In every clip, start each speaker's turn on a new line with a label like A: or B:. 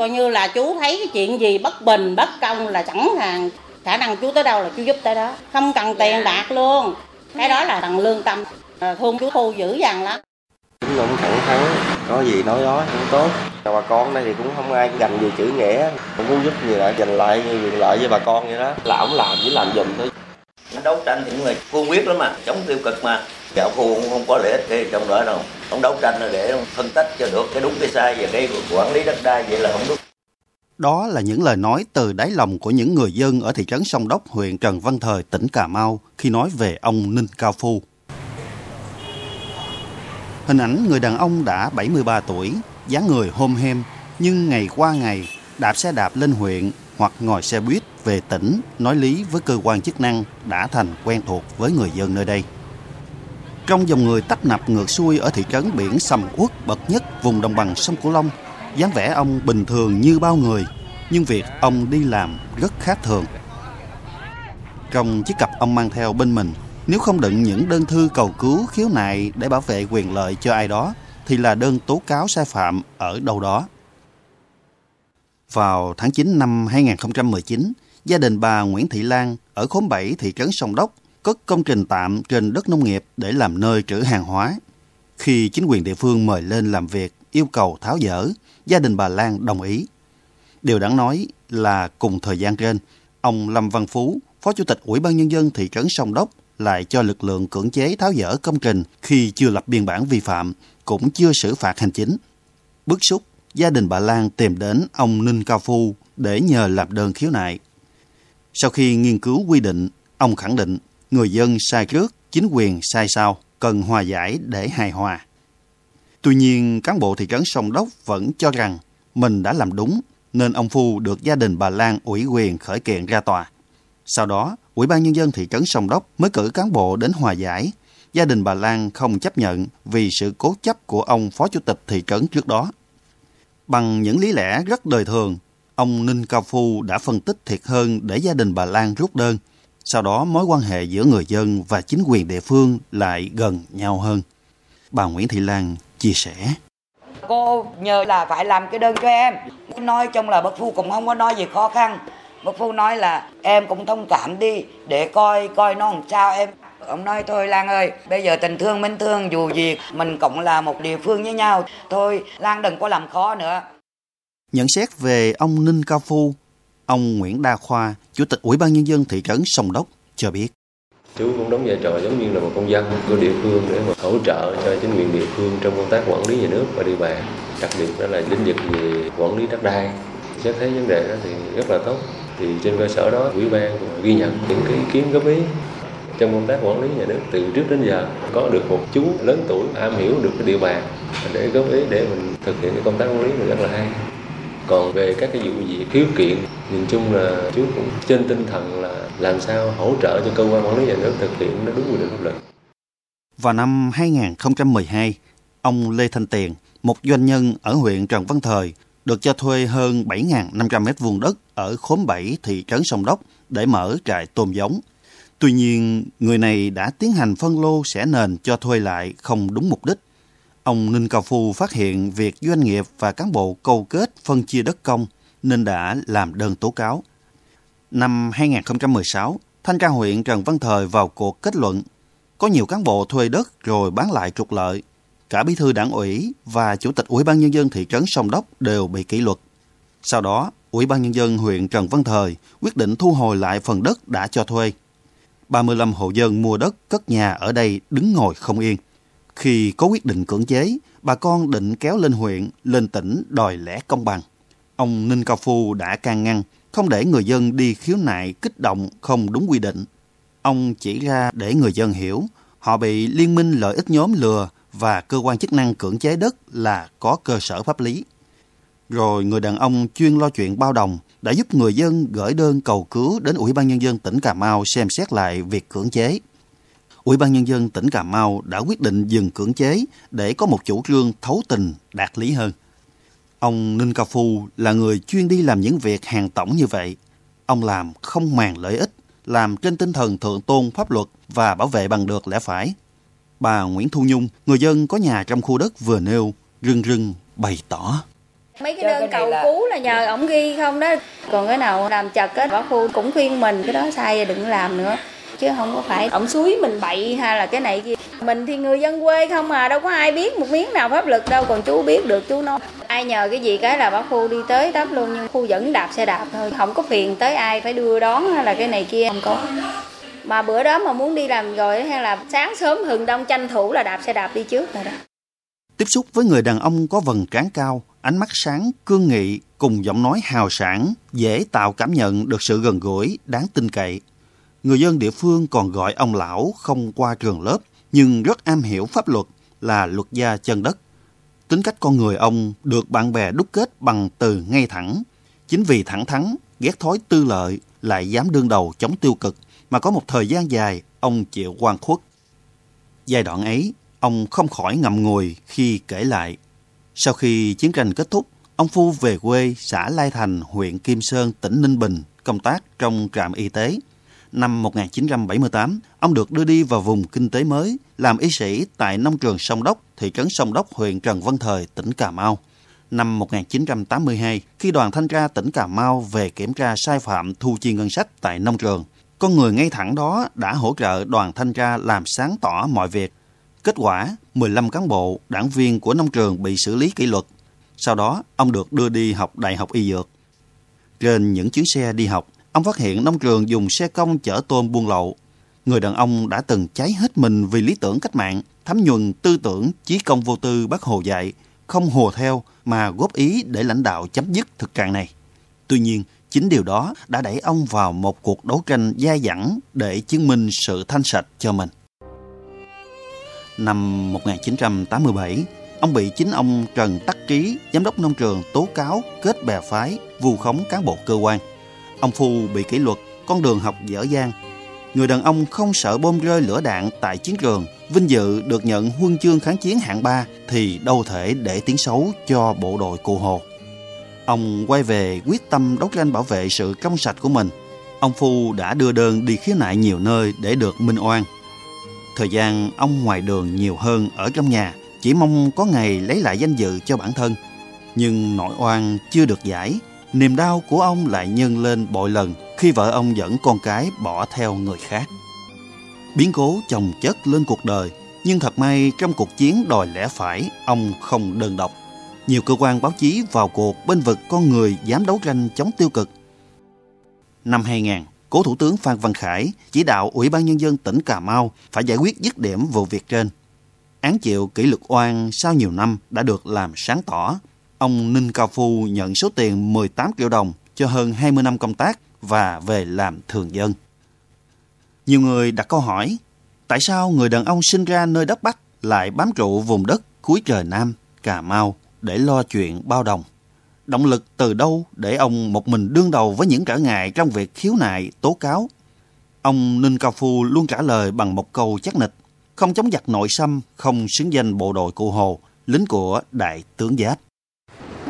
A: coi như là chú thấy cái chuyện gì bất bình bất công là sẵn sàng khả năng chú tới đâu là chú giúp tới đó. Không cần tiền bạc luôn. Cái đó là thằng lương tâm. À, thương chú thu dữ dằn lắm.
B: Chúng cũng thẳng thắn, có gì nói đó cũng tốt. Bà con đây thì cũng không ai gành về chữ nghĩa, cũng muốn giúp gì lại giành lại quyền lợi với bà con vậy đó. Là ổng làm chỉ làm giùm thôi
C: đấu tranh những người cương quyết lắm mà chống tiêu cực mà. Dạo khu cũng không có lợi ích trong đó đâu. Ông đấu tranh là để phân tích cho được cái đúng cái sai và cái quản lý đất đai vậy là không đúng.
D: Đó là những lời nói từ đáy lòng của những người dân ở thị trấn Sông Đốc, huyện Trần Văn Thời, tỉnh Cà Mau khi nói về ông Ninh Cao Phu. Hình ảnh người đàn ông đã 73 tuổi, dáng người hôm hem, nhưng ngày qua ngày đạp xe đạp lên huyện hoặc ngồi xe buýt về tỉnh nói lý với cơ quan chức năng đã thành quen thuộc với người dân nơi đây. Trong dòng người tấp nập ngược xuôi ở thị trấn biển sầm uất bậc nhất vùng đồng bằng sông Cửu Long, dáng vẻ ông bình thường như bao người, nhưng việc ông đi làm rất khác thường. Trong chiếc cặp ông mang theo bên mình, nếu không đựng những đơn thư cầu cứu khiếu nại để bảo vệ quyền lợi cho ai đó, thì là đơn tố cáo sai phạm ở đâu đó. Vào tháng 9 năm 2019, gia đình bà Nguyễn Thị Lan ở khóm 7 thị trấn Sông Đốc cất công trình tạm trên đất nông nghiệp để làm nơi trữ hàng hóa. Khi chính quyền địa phương mời lên làm việc yêu cầu tháo dỡ, gia đình bà Lan đồng ý. Điều đáng nói là cùng thời gian trên, ông Lâm Văn Phú, Phó Chủ tịch Ủy ban Nhân dân thị trấn Sông Đốc lại cho lực lượng cưỡng chế tháo dỡ công trình khi chưa lập biên bản vi phạm, cũng chưa xử phạt hành chính. Bức xúc, gia đình bà Lan tìm đến ông Ninh Cao Phu để nhờ làm đơn khiếu nại. Sau khi nghiên cứu quy định, ông khẳng định người dân sai trước, chính quyền sai sau, cần hòa giải để hài hòa. Tuy nhiên, cán bộ thị trấn Sông Đốc vẫn cho rằng mình đã làm đúng, nên ông Phu được gia đình bà Lan ủy quyền khởi kiện ra tòa. Sau đó, Ủy ban Nhân dân thị trấn Sông Đốc mới cử cán bộ đến hòa giải. Gia đình bà Lan không chấp nhận vì sự cố chấp của ông phó chủ tịch thị trấn trước đó. Bằng những lý lẽ rất đời thường, ông Ninh Cao Phu đã phân tích thiệt hơn để gia đình bà Lan rút đơn. Sau đó, mối quan hệ giữa người dân và chính quyền địa phương lại gần nhau hơn. Bà Nguyễn Thị Lan chia sẻ.
E: cô nhờ là phải làm cái đơn cho em nói chung là bác phu cũng không có nói gì khó khăn bác phu nói là em cũng thông cảm đi, để coi coi nó làm sao em ông nói thôi, lan ơi, bây giờ tình thương mến thương, dù gì, mình cũng là một địa phương với nhau thôi, lan đừng có làm khó nữa
D: Nhận xét về ông Ninh Cao Phu, ông Nguyễn Đa Khoa, Chủ tịch Ủy ban Nhân dân thị trấn Sông Đốc cho biết.
F: chú cũng đóng vai trò giống như là một công dân của địa phương để mà hỗ trợ cho chính quyền địa phương trong công tác quản lý nhà nước và địa bàn đặc biệt đó là lĩnh vực về quản lý đất đai. Xét thấy vấn đề đó thì rất là tốt. Thì trên cơ sở đó ủy ban cũng ghi nhận những cái ý kiến góp ý trong công tác quản lý nhà nước từ trước đến giờ. Có được một chú lớn tuổi am hiểu được cái địa bàn để góp ý để mình thực hiện cái công tác quản lý là rất là hay còn về các cái vụ việc khiếu kiện nhìn chung là chú cũng trên tinh thần là làm sao hỗ trợ cho cơ quan quản lý nhà nước thực hiện nó đúng quy định pháp luật
D: Vào năm 2012, ông Lê Thanh Tiền, một doanh nhân ở huyện Trần Văn Thời, được cho thuê hơn 7.500 mét vuông đất ở khóm 7 thị trấn Sông Đốc để mở trại tôm giống. Tuy nhiên, người này đã tiến hành phân lô xẻ nền cho thuê lại không đúng mục đích. Ông Ninh Cao Phu phát hiện việc doanh nghiệp và cán bộ câu kết phân chia đất công nên đã làm đơn tố cáo. Năm 2016, Thanh tra huyện Trần Văn Thời vào cuộc kết luận có nhiều cán bộ thuê đất rồi bán lại trục lợi. Cả bí thư đảng ủy và chủ tịch ủy ban nhân dân thị trấn Sông Đốc đều bị kỷ luật. Sau đó, ủy ban nhân dân huyện Trần Văn Thời quyết định thu hồi lại phần đất đã cho thuê. 35 hộ dân mua đất cất nhà ở đây đứng ngồi không yên. Khi có quyết định cưỡng chế, bà con định kéo lên huyện, lên tỉnh đòi lẽ công bằng. Ông Ninh Cao Phu đã can ngăn, không để người dân đi khiếu nại kích động không đúng quy định. Ông chỉ ra để người dân hiểu, họ bị liên minh lợi ích nhóm lừa và cơ quan chức năng cưỡng chế đất là có cơ sở pháp lý. Rồi người đàn ông chuyên lo chuyện bao đồng đã giúp người dân gửi đơn cầu cứu đến Ủy ban Nhân dân tỉnh Cà Mau xem xét lại việc cưỡng chế. Ủy ban Nhân dân tỉnh Cà Mau đã quyết định dừng cưỡng chế để có một chủ trương thấu tình, đạt lý hơn. Ông Ninh Cao Phu là người chuyên đi làm những việc hàng tổng như vậy. Ông làm không màng lợi ích, làm trên tinh thần thượng tôn pháp luật và bảo vệ bằng được lẽ phải. Bà Nguyễn Thu Nhung, người dân có nhà trong khu đất vừa nêu, rưng rưng bày tỏ.
G: mấy cái đơn cầu
E: là-
G: cứu là nhờ ổng ghi không đó còn cái nào làm chật á bác phu cũng khuyên mình cái đó sai rồi đừng làm nữa chứ không có phải ổng suối mình bậy hay là cái này kia. Mình thì người dân quê không à đâu có ai biết một miếng nào pháp luật đâu còn chú biết được chú nói. Ai nhờ cái gì cái là bác khu đi tới tấp luôn nhưng khu vẫn đạp xe đạp thôi. Không có phiền tới ai phải đưa đón hay là cái này kia không có. Mà bữa đó mà muốn đi làm rồi hay là sáng sớm hừng đông tranh thủ là đạp xe đạp đi trước rồi đó.
D: Tiếp xúc với người đàn ông có vầng trán cao, ánh mắt sáng, cương nghị cùng giọng nói hào sảng, dễ tạo cảm nhận được sự gần gũi, đáng tin cậy. Người dân địa phương còn gọi ông lão không qua trường lớp, nhưng rất am hiểu pháp luật là luật gia chân đất. Tính cách con người ông được bạn bè đúc kết bằng từ ngay thẳng. Chính vì thẳng thắn, ghét thói tư lợi, lại dám đương đầu chống tiêu cực, mà có một thời gian dài ông chịu quan khuất. Giai đoạn ấy, ông không khỏi ngậm ngùi khi kể lại. Sau khi chiến tranh kết thúc, ông Phu về quê xã Lai Thành, huyện Kim Sơn, tỉnh Ninh Bình, công tác trong trạm y tế. Năm 1978, ông được đưa đi vào vùng kinh tế mới, làm y sĩ tại nông trường Sông Đốc, thị trấn Sông Đốc, huyện Trần Văn Thời, tỉnh Cà Mau. Năm 1982, khi đoàn thanh tra tỉnh Cà Mau về kiểm tra sai phạm thu chi ngân sách tại nông trường, con người ngay thẳng đó đã hỗ trợ đoàn thanh tra làm sáng tỏ mọi việc. Kết quả, 15 cán bộ, đảng viên của nông trường bị xử lý kỷ luật. Sau đó, ông được đưa đi học đại học y dược. Trên những chuyến xe đi học, ông phát hiện nông trường dùng xe công chở tôm buôn lậu. Người đàn ông đã từng cháy hết mình vì lý tưởng cách mạng, thấm nhuần tư tưởng chí công vô tư bác Hồ dạy, không hồ theo mà góp ý để lãnh đạo chấm dứt thực trạng này. Tuy nhiên, chính điều đó đã đẩy ông vào một cuộc đấu tranh dai dẳng để chứng minh sự thanh sạch cho mình. Năm 1987, ông bị chính ông Trần Tắc Trí, giám đốc nông trường tố cáo kết bè phái, vu khống cán bộ cơ quan. Ông Phu bị kỷ luật, con đường học dở dang. Người đàn ông không sợ bom rơi lửa đạn tại chiến trường, vinh dự được nhận huân chương kháng chiến hạng 3 thì đâu thể để tiếng xấu cho bộ đội cụ Hồ. Ông quay về quyết tâm đấu tranh bảo vệ sự trong sạch của mình. Ông Phu đã đưa đơn đi khiếu nại nhiều nơi để được minh oan. Thời gian ông ngoài đường nhiều hơn ở trong nhà, chỉ mong có ngày lấy lại danh dự cho bản thân. Nhưng nội oan chưa được giải, niềm đau của ông lại nhân lên bội lần khi vợ ông dẫn con cái bỏ theo người khác. Biến cố chồng chất lên cuộc đời, nhưng thật may trong cuộc chiến đòi lẽ phải, ông không đơn độc. Nhiều cơ quan báo chí vào cuộc bên vực con người dám đấu tranh chống tiêu cực. Năm 2000, Cố Thủ tướng Phan Văn Khải chỉ đạo Ủy ban Nhân dân tỉnh Cà Mau phải giải quyết dứt điểm vụ việc trên. Án chịu kỷ luật oan sau nhiều năm đã được làm sáng tỏ. Ông Ninh Cao Phu nhận số tiền 18 triệu đồng cho hơn 20 năm công tác và về làm thường dân. Nhiều người đặt câu hỏi, tại sao người đàn ông sinh ra nơi đất Bắc lại bám trụ vùng đất cuối trời Nam, Cà Mau để lo chuyện bao đồng? Động lực từ đâu để ông một mình đương đầu với những trở ngại trong việc khiếu nại, tố cáo? Ông Ninh Cao Phu luôn trả lời bằng một câu chắc nịch, không chống giặc nội xâm, không xứng danh bộ đội cụ Hồ, lính của Đại tướng Giáp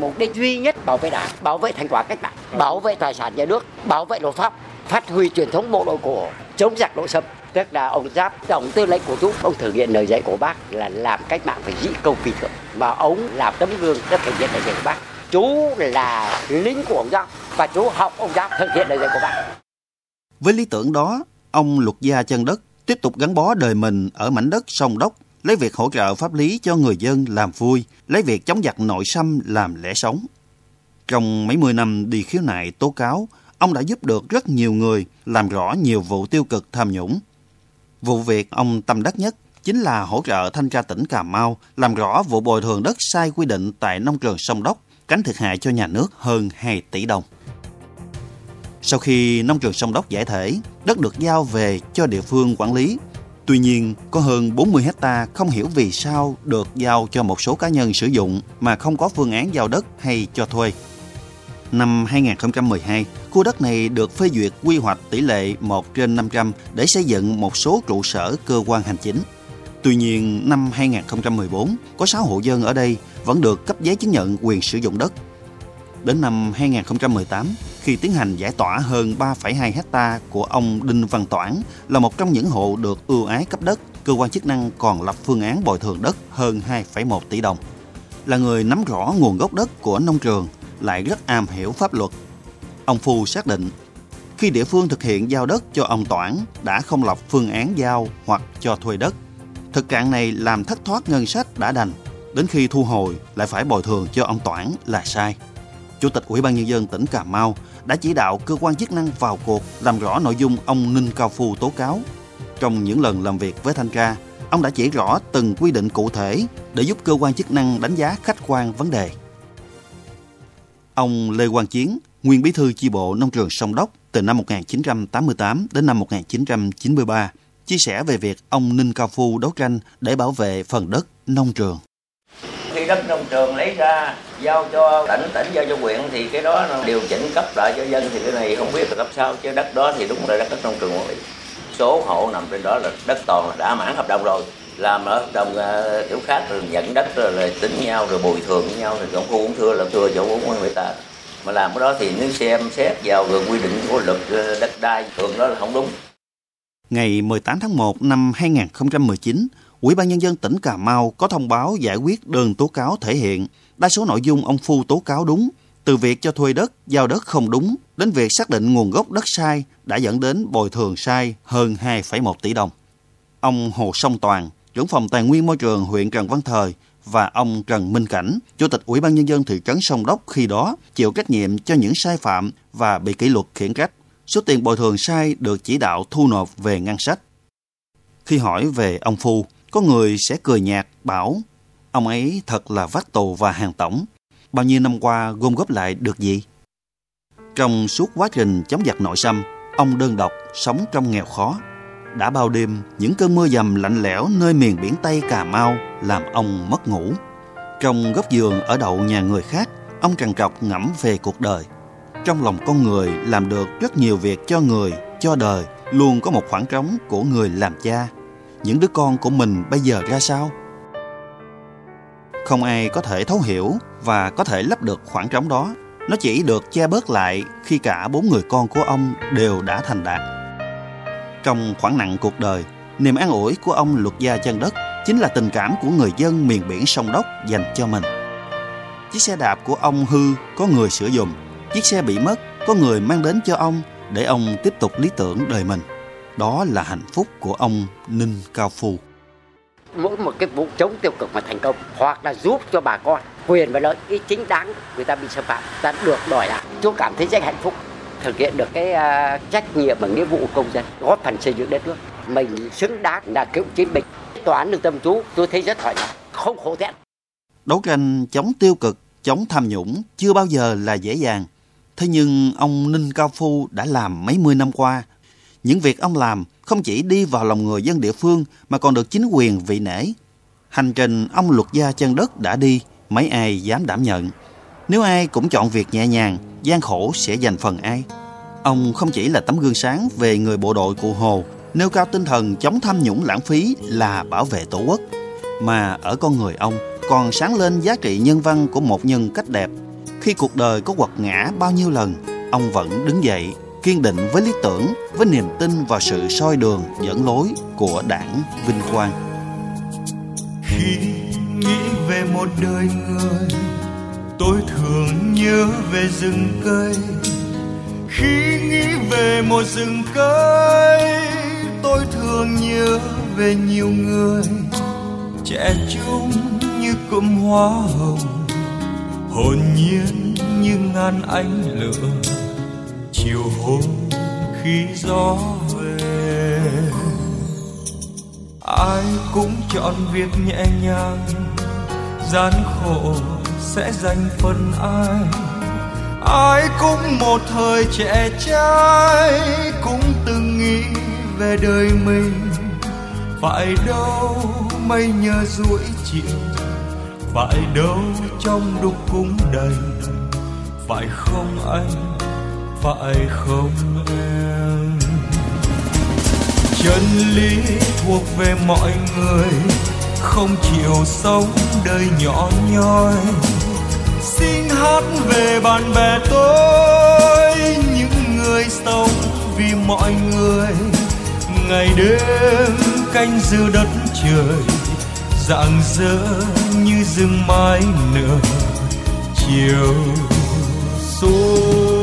H: mục đích duy nhất bảo vệ đảng bảo vệ thành quả cách mạng bảo vệ tài sản nhà nước bảo vệ luật pháp phát huy truyền thống bộ đội cổ chống giặc nội xâm tức là ông giáp tổng tư lệnh của chúng ông thực hiện lời dạy của bác là làm cách mạng phải dĩ công phi thường. Mà ông làm tấm gương đã thực hiện lời dạy của bác. Chú là lính của ông giáp và chú học ông giáp thực hiện lời dạy của bác.
D: Với lý tưởng đó, ông luật gia chân đất tiếp tục gắn bó đời mình ở mảnh đất sông Đốc, lấy việc hỗ trợ pháp lý cho người dân làm vui, lấy việc chống giặc nội xâm làm lẽ sống. Trong mấy mươi năm đi khiếu nại tố cáo, ông đã giúp được rất nhiều người làm rõ nhiều vụ tiêu cực tham nhũng. Vụ việc ông tâm đắc nhất chính là hỗ trợ thanh tra tỉnh Cà Mau làm rõ vụ bồi thường đất sai quy định tại nông trường sông Đốc, tránh thiệt hại cho nhà nước hơn 2 tỷ đồng. Sau khi nông trường sông Đốc giải thể, đất được giao về cho địa phương quản lý. Tuy nhiên, có hơn 40 hecta không hiểu vì sao được giao cho một số cá nhân sử dụng mà không có phương án giao đất hay cho thuê. Năm 2012, khu đất này được phê duyệt quy hoạch tỷ lệ 1 trên 500 để xây dựng một số trụ sở cơ quan hành chính. Tuy nhiên, năm 2014, có 6 hộ dân ở đây vẫn được cấp giấy chứng nhận quyền sử dụng đất. Đến năm 2018, khi tiến hành giải tỏa hơn 3,2 hecta của ông Đinh Văn Toản là một trong những hộ được ưu ái cấp đất, cơ quan chức năng còn lập phương án bồi thường đất hơn 2,1 tỷ đồng. là người nắm rõ nguồn gốc đất của nông trường, lại rất am hiểu pháp luật. Ông Phu xác định, khi địa phương thực hiện giao đất cho ông Toản đã không lập phương án giao hoặc cho thuê đất. Thực trạng này làm thất thoát ngân sách đã đành, đến khi thu hồi lại phải bồi thường cho ông Toản là sai. Chủ tịch Ủy ban Nhân dân tỉnh Cà Mau đã chỉ đạo cơ quan chức năng vào cuộc làm rõ nội dung ông Ninh Cao Phu tố cáo. Trong những lần làm việc với thanh tra, ông đã chỉ rõ từng quy định cụ thể để giúp cơ quan chức năng đánh giá khách quan vấn đề. Ông Lê Quang Chiến, nguyên bí thư chi bộ nông trường Sông Đốc từ năm 1988 đến năm 1993, chia sẻ về việc ông Ninh Cao Phu đấu tranh để bảo vệ phần đất nông trường.
C: Đất nông trường lấy ra giao cho tỉnh, tỉnh giao cho huyện thì cái đó điều chỉnh cấp lại cho dân thì cái này không biết là cấp sao chứ đất đó thì đúng là đất, đất nông trường quản lý. Số hộ nằm trên đó là đất toàn là đã mãn hợp đồng rồi làm ở hợp đồng ờ, kiểu khác rồi nhận đất rồi, rồi tính nhau rồi bồi thường với nhau thì cũng khu cũng thưa là thưa chỗ cũng người ta mà làm cái đó thì nếu xem xét vào rồi quy định của luật ờ, đất đai thường đó là không đúng
D: Ngày 18 tháng 1 năm 2019, Ủy ban Nhân dân tỉnh Cà Mau có thông báo giải quyết đơn tố cáo thể hiện đa số nội dung ông Phu tố cáo đúng, từ việc cho thuê đất, giao đất không đúng, đến việc xác định nguồn gốc đất sai đã dẫn đến bồi thường sai hơn 2,1 tỷ đồng. Ông Hồ Song Toàn, trưởng phòng tài nguyên môi trường huyện Trần Văn Thời và ông Trần Minh Cảnh, Chủ tịch Ủy ban Nhân dân thị trấn Sông Đốc khi đó chịu trách nhiệm cho những sai phạm và bị kỷ luật khiển trách. Số tiền bồi thường sai được chỉ đạo thu nộp về ngân sách. Khi hỏi về ông Phu, có người sẽ cười nhạt bảo ông ấy thật là vác tù và hàng tổng. Bao nhiêu năm qua gom góp lại được gì? Trong suốt quá trình chống giặc nội xâm, ông đơn độc sống trong nghèo khó. Đã bao đêm, những cơn mưa dầm lạnh lẽo nơi miền biển Tây Cà Mau làm ông mất ngủ. Trong góc giường ở đậu nhà người khác, ông trằn trọc ngẫm về cuộc đời. Trong lòng con người làm được rất nhiều việc cho người, cho đời, luôn có một khoảng trống của người làm cha. Những đứa con của mình bây giờ ra sao? Không ai có thể thấu hiểu và có thể lấp được khoảng trống đó. Nó chỉ được che bớt lại khi cả bốn người con của ông đều đã thành đạt. Trong khoảng nặng cuộc đời, niềm an ủi của ông luật gia chân đất chính là tình cảm của người dân miền biển sông Đốc dành cho mình. Chiếc xe đạp của ông hư có người sửa dùng, chiếc xe bị mất có người mang đến cho ông để ông tiếp tục lý tưởng đời mình. Đó là hạnh phúc của ông Ninh Cao Phu.
H: mỗi một cái vụ chống tiêu cực mà thành công hoặc là giúp cho bà con quyền và lợi ích chính đáng người ta bị xâm phạm ta được đòi lại tôi cảm thấy rất hạnh phúc thực hiện được cái uh, trách nhiệm và nghĩa vụ của công dân góp phần xây dựng đất nước mình xứng đáng là cựu chiến binh tòa án được tâm chú tôi thấy rất thoải mái không khổ thẹn
D: Đấu tranh chống tiêu cực, chống tham nhũng chưa bao giờ là dễ dàng. Thế nhưng ông Ninh Cao Phu đã làm mấy mươi năm qua. Những việc ông làm không chỉ đi vào lòng người dân địa phương mà còn được chính quyền vị nể. Hành trình ông luật gia chân đất đã đi, mấy ai dám đảm nhận. Nếu ai cũng chọn việc nhẹ nhàng, gian khổ sẽ dành phần ai. Ông không chỉ là tấm gương sáng về người bộ đội cụ Hồ, nêu cao tinh thần chống tham nhũng lãng phí là bảo vệ tổ quốc, mà ở con người ông còn sáng lên giá trị nhân văn của một nhân cách đẹp. Khi cuộc đời có quật ngã bao nhiêu lần, ông vẫn đứng dậy, kiên định với lý tưởng, với niềm tin vào sự soi đường, dẫn lối của đảng Vinh Quang.
I: khi nghĩ về một đời người tôi thường nhớ về rừng cây. Khi nghĩ về một rừng cây tôi thường nhớ về nhiều người. Trẻ trung như cụm hoa hồng hồn nhiên như ngàn ánh lửa chiều hôm khi gió về, ai cũng chọn việc nhẹ nhàng. Gian khổ sẽ dành phần ai ai cũng một thời trẻ trai cũng từng nghĩ về đời mình. Phải đâu mây nhờ rủi chiều, phải đâu trong đục cũng đầy. Phải không anh? Phải không em? Chân lý thuộc về mọi người, không chịu sống đời nhỏ nhoi. Xin hát về bạn bè tôi, những người sống vì mọi người. Ngày đêm canh giữ đất trời, rạng rỡ như rừng mai nở. Chiều xuống.